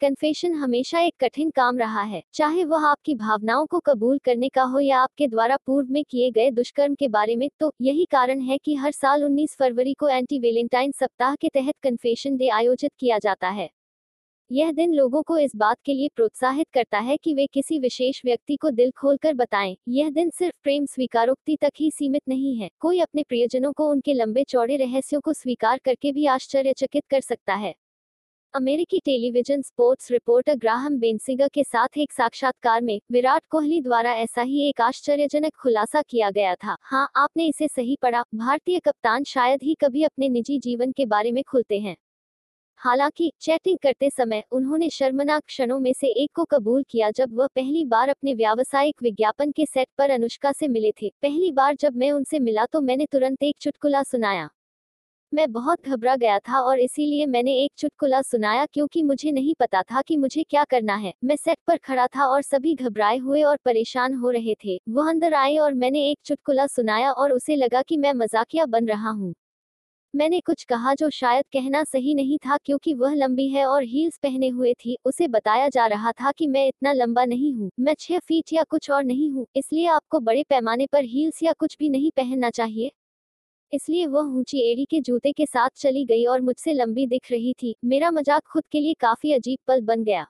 Confession हमेशा एक कठिन काम रहा है, चाहे वह आपकी भावनाओं को कबूल करने का हो या आपके द्वारा पूर्व में किए गए दुष्कर्म के बारे में तो यही कारण है कि हर साल 19 फरवरी को एंटी वेलेंटाइन सप्ताह के तहत कन्फेशन डे आयोजित किया जाता है। यह दिन लोगों को इस बात के लिए प्रोत्साहित करता है कि वे किसी विशेष व्यक्ति को दिल खोलकर बताएँ, यह दिन सिर्फ़ प्रेम स्वीकारोक्ति तक ही सीमित नहीं है, कोई अपने प्रियजनों को उनके लंबे चौड़े रहस्यों को स्वीकार करके भी आश्चर्यचकित कर सकता है। अमेरिकी television sports reporter Graham Bensinger के साथ एक साक्षात्कार में विराट कोहली द्वारा ऐसा ही एक आश्चर्यजनक खुलासा किया गया था। हाँ आपने इसे सही पढ़ा। भारतीय कप्तान शायद ही कभी अपने निजी जीवन के बारे में खुलते हैं। हालाँकि, चैटिंग करते समय उन्होंने शर्मनाक क्षणों में से एक को कबूल किया जब वह पहली बार अपने व्यावसायिक विज्ञापन के सेट पर अनुष्का से मिले थे। पहली बार जब मैं उनसे मिला तो मैंने तुरंत एक चुटकुला सुनाया। मैं बहुत घबरा गया था और इसीलिए मैंने एक चुटकुला सुनाया क्योंकि मुझे नहीं पता था कि मुझे क्या करना है। मैं सेट पर खड़ा था और सभी घबराए हुए और परेशान हो रहे थे। वह अंदर आए और मैंने एक चुटकुला सुनाया और उसे लगा कि मैं मजाकिया बन रहा हूँ। मैंने कुछ कहा जो शायद कहना सही नहीं था क्योंकि वह लंबी है और हील्स पहने हुए थी। उसे बताया जा रहा था कि मैं इतना लंबा नहीं हूँ। मैं छह फीट या कुछ और नहीं हूँ, इसलिए आपको बड़े पैमाने पर हील्स या कुछ भी नहीं पहनना चाहिए। इसलिए वह ऊँची एड़ी के जूते के साथ चली गई और मुझसे लंबी दिख रही थी। मेरा मज़ाक खुद के लिए काफ़ी अजीब पल बन गया।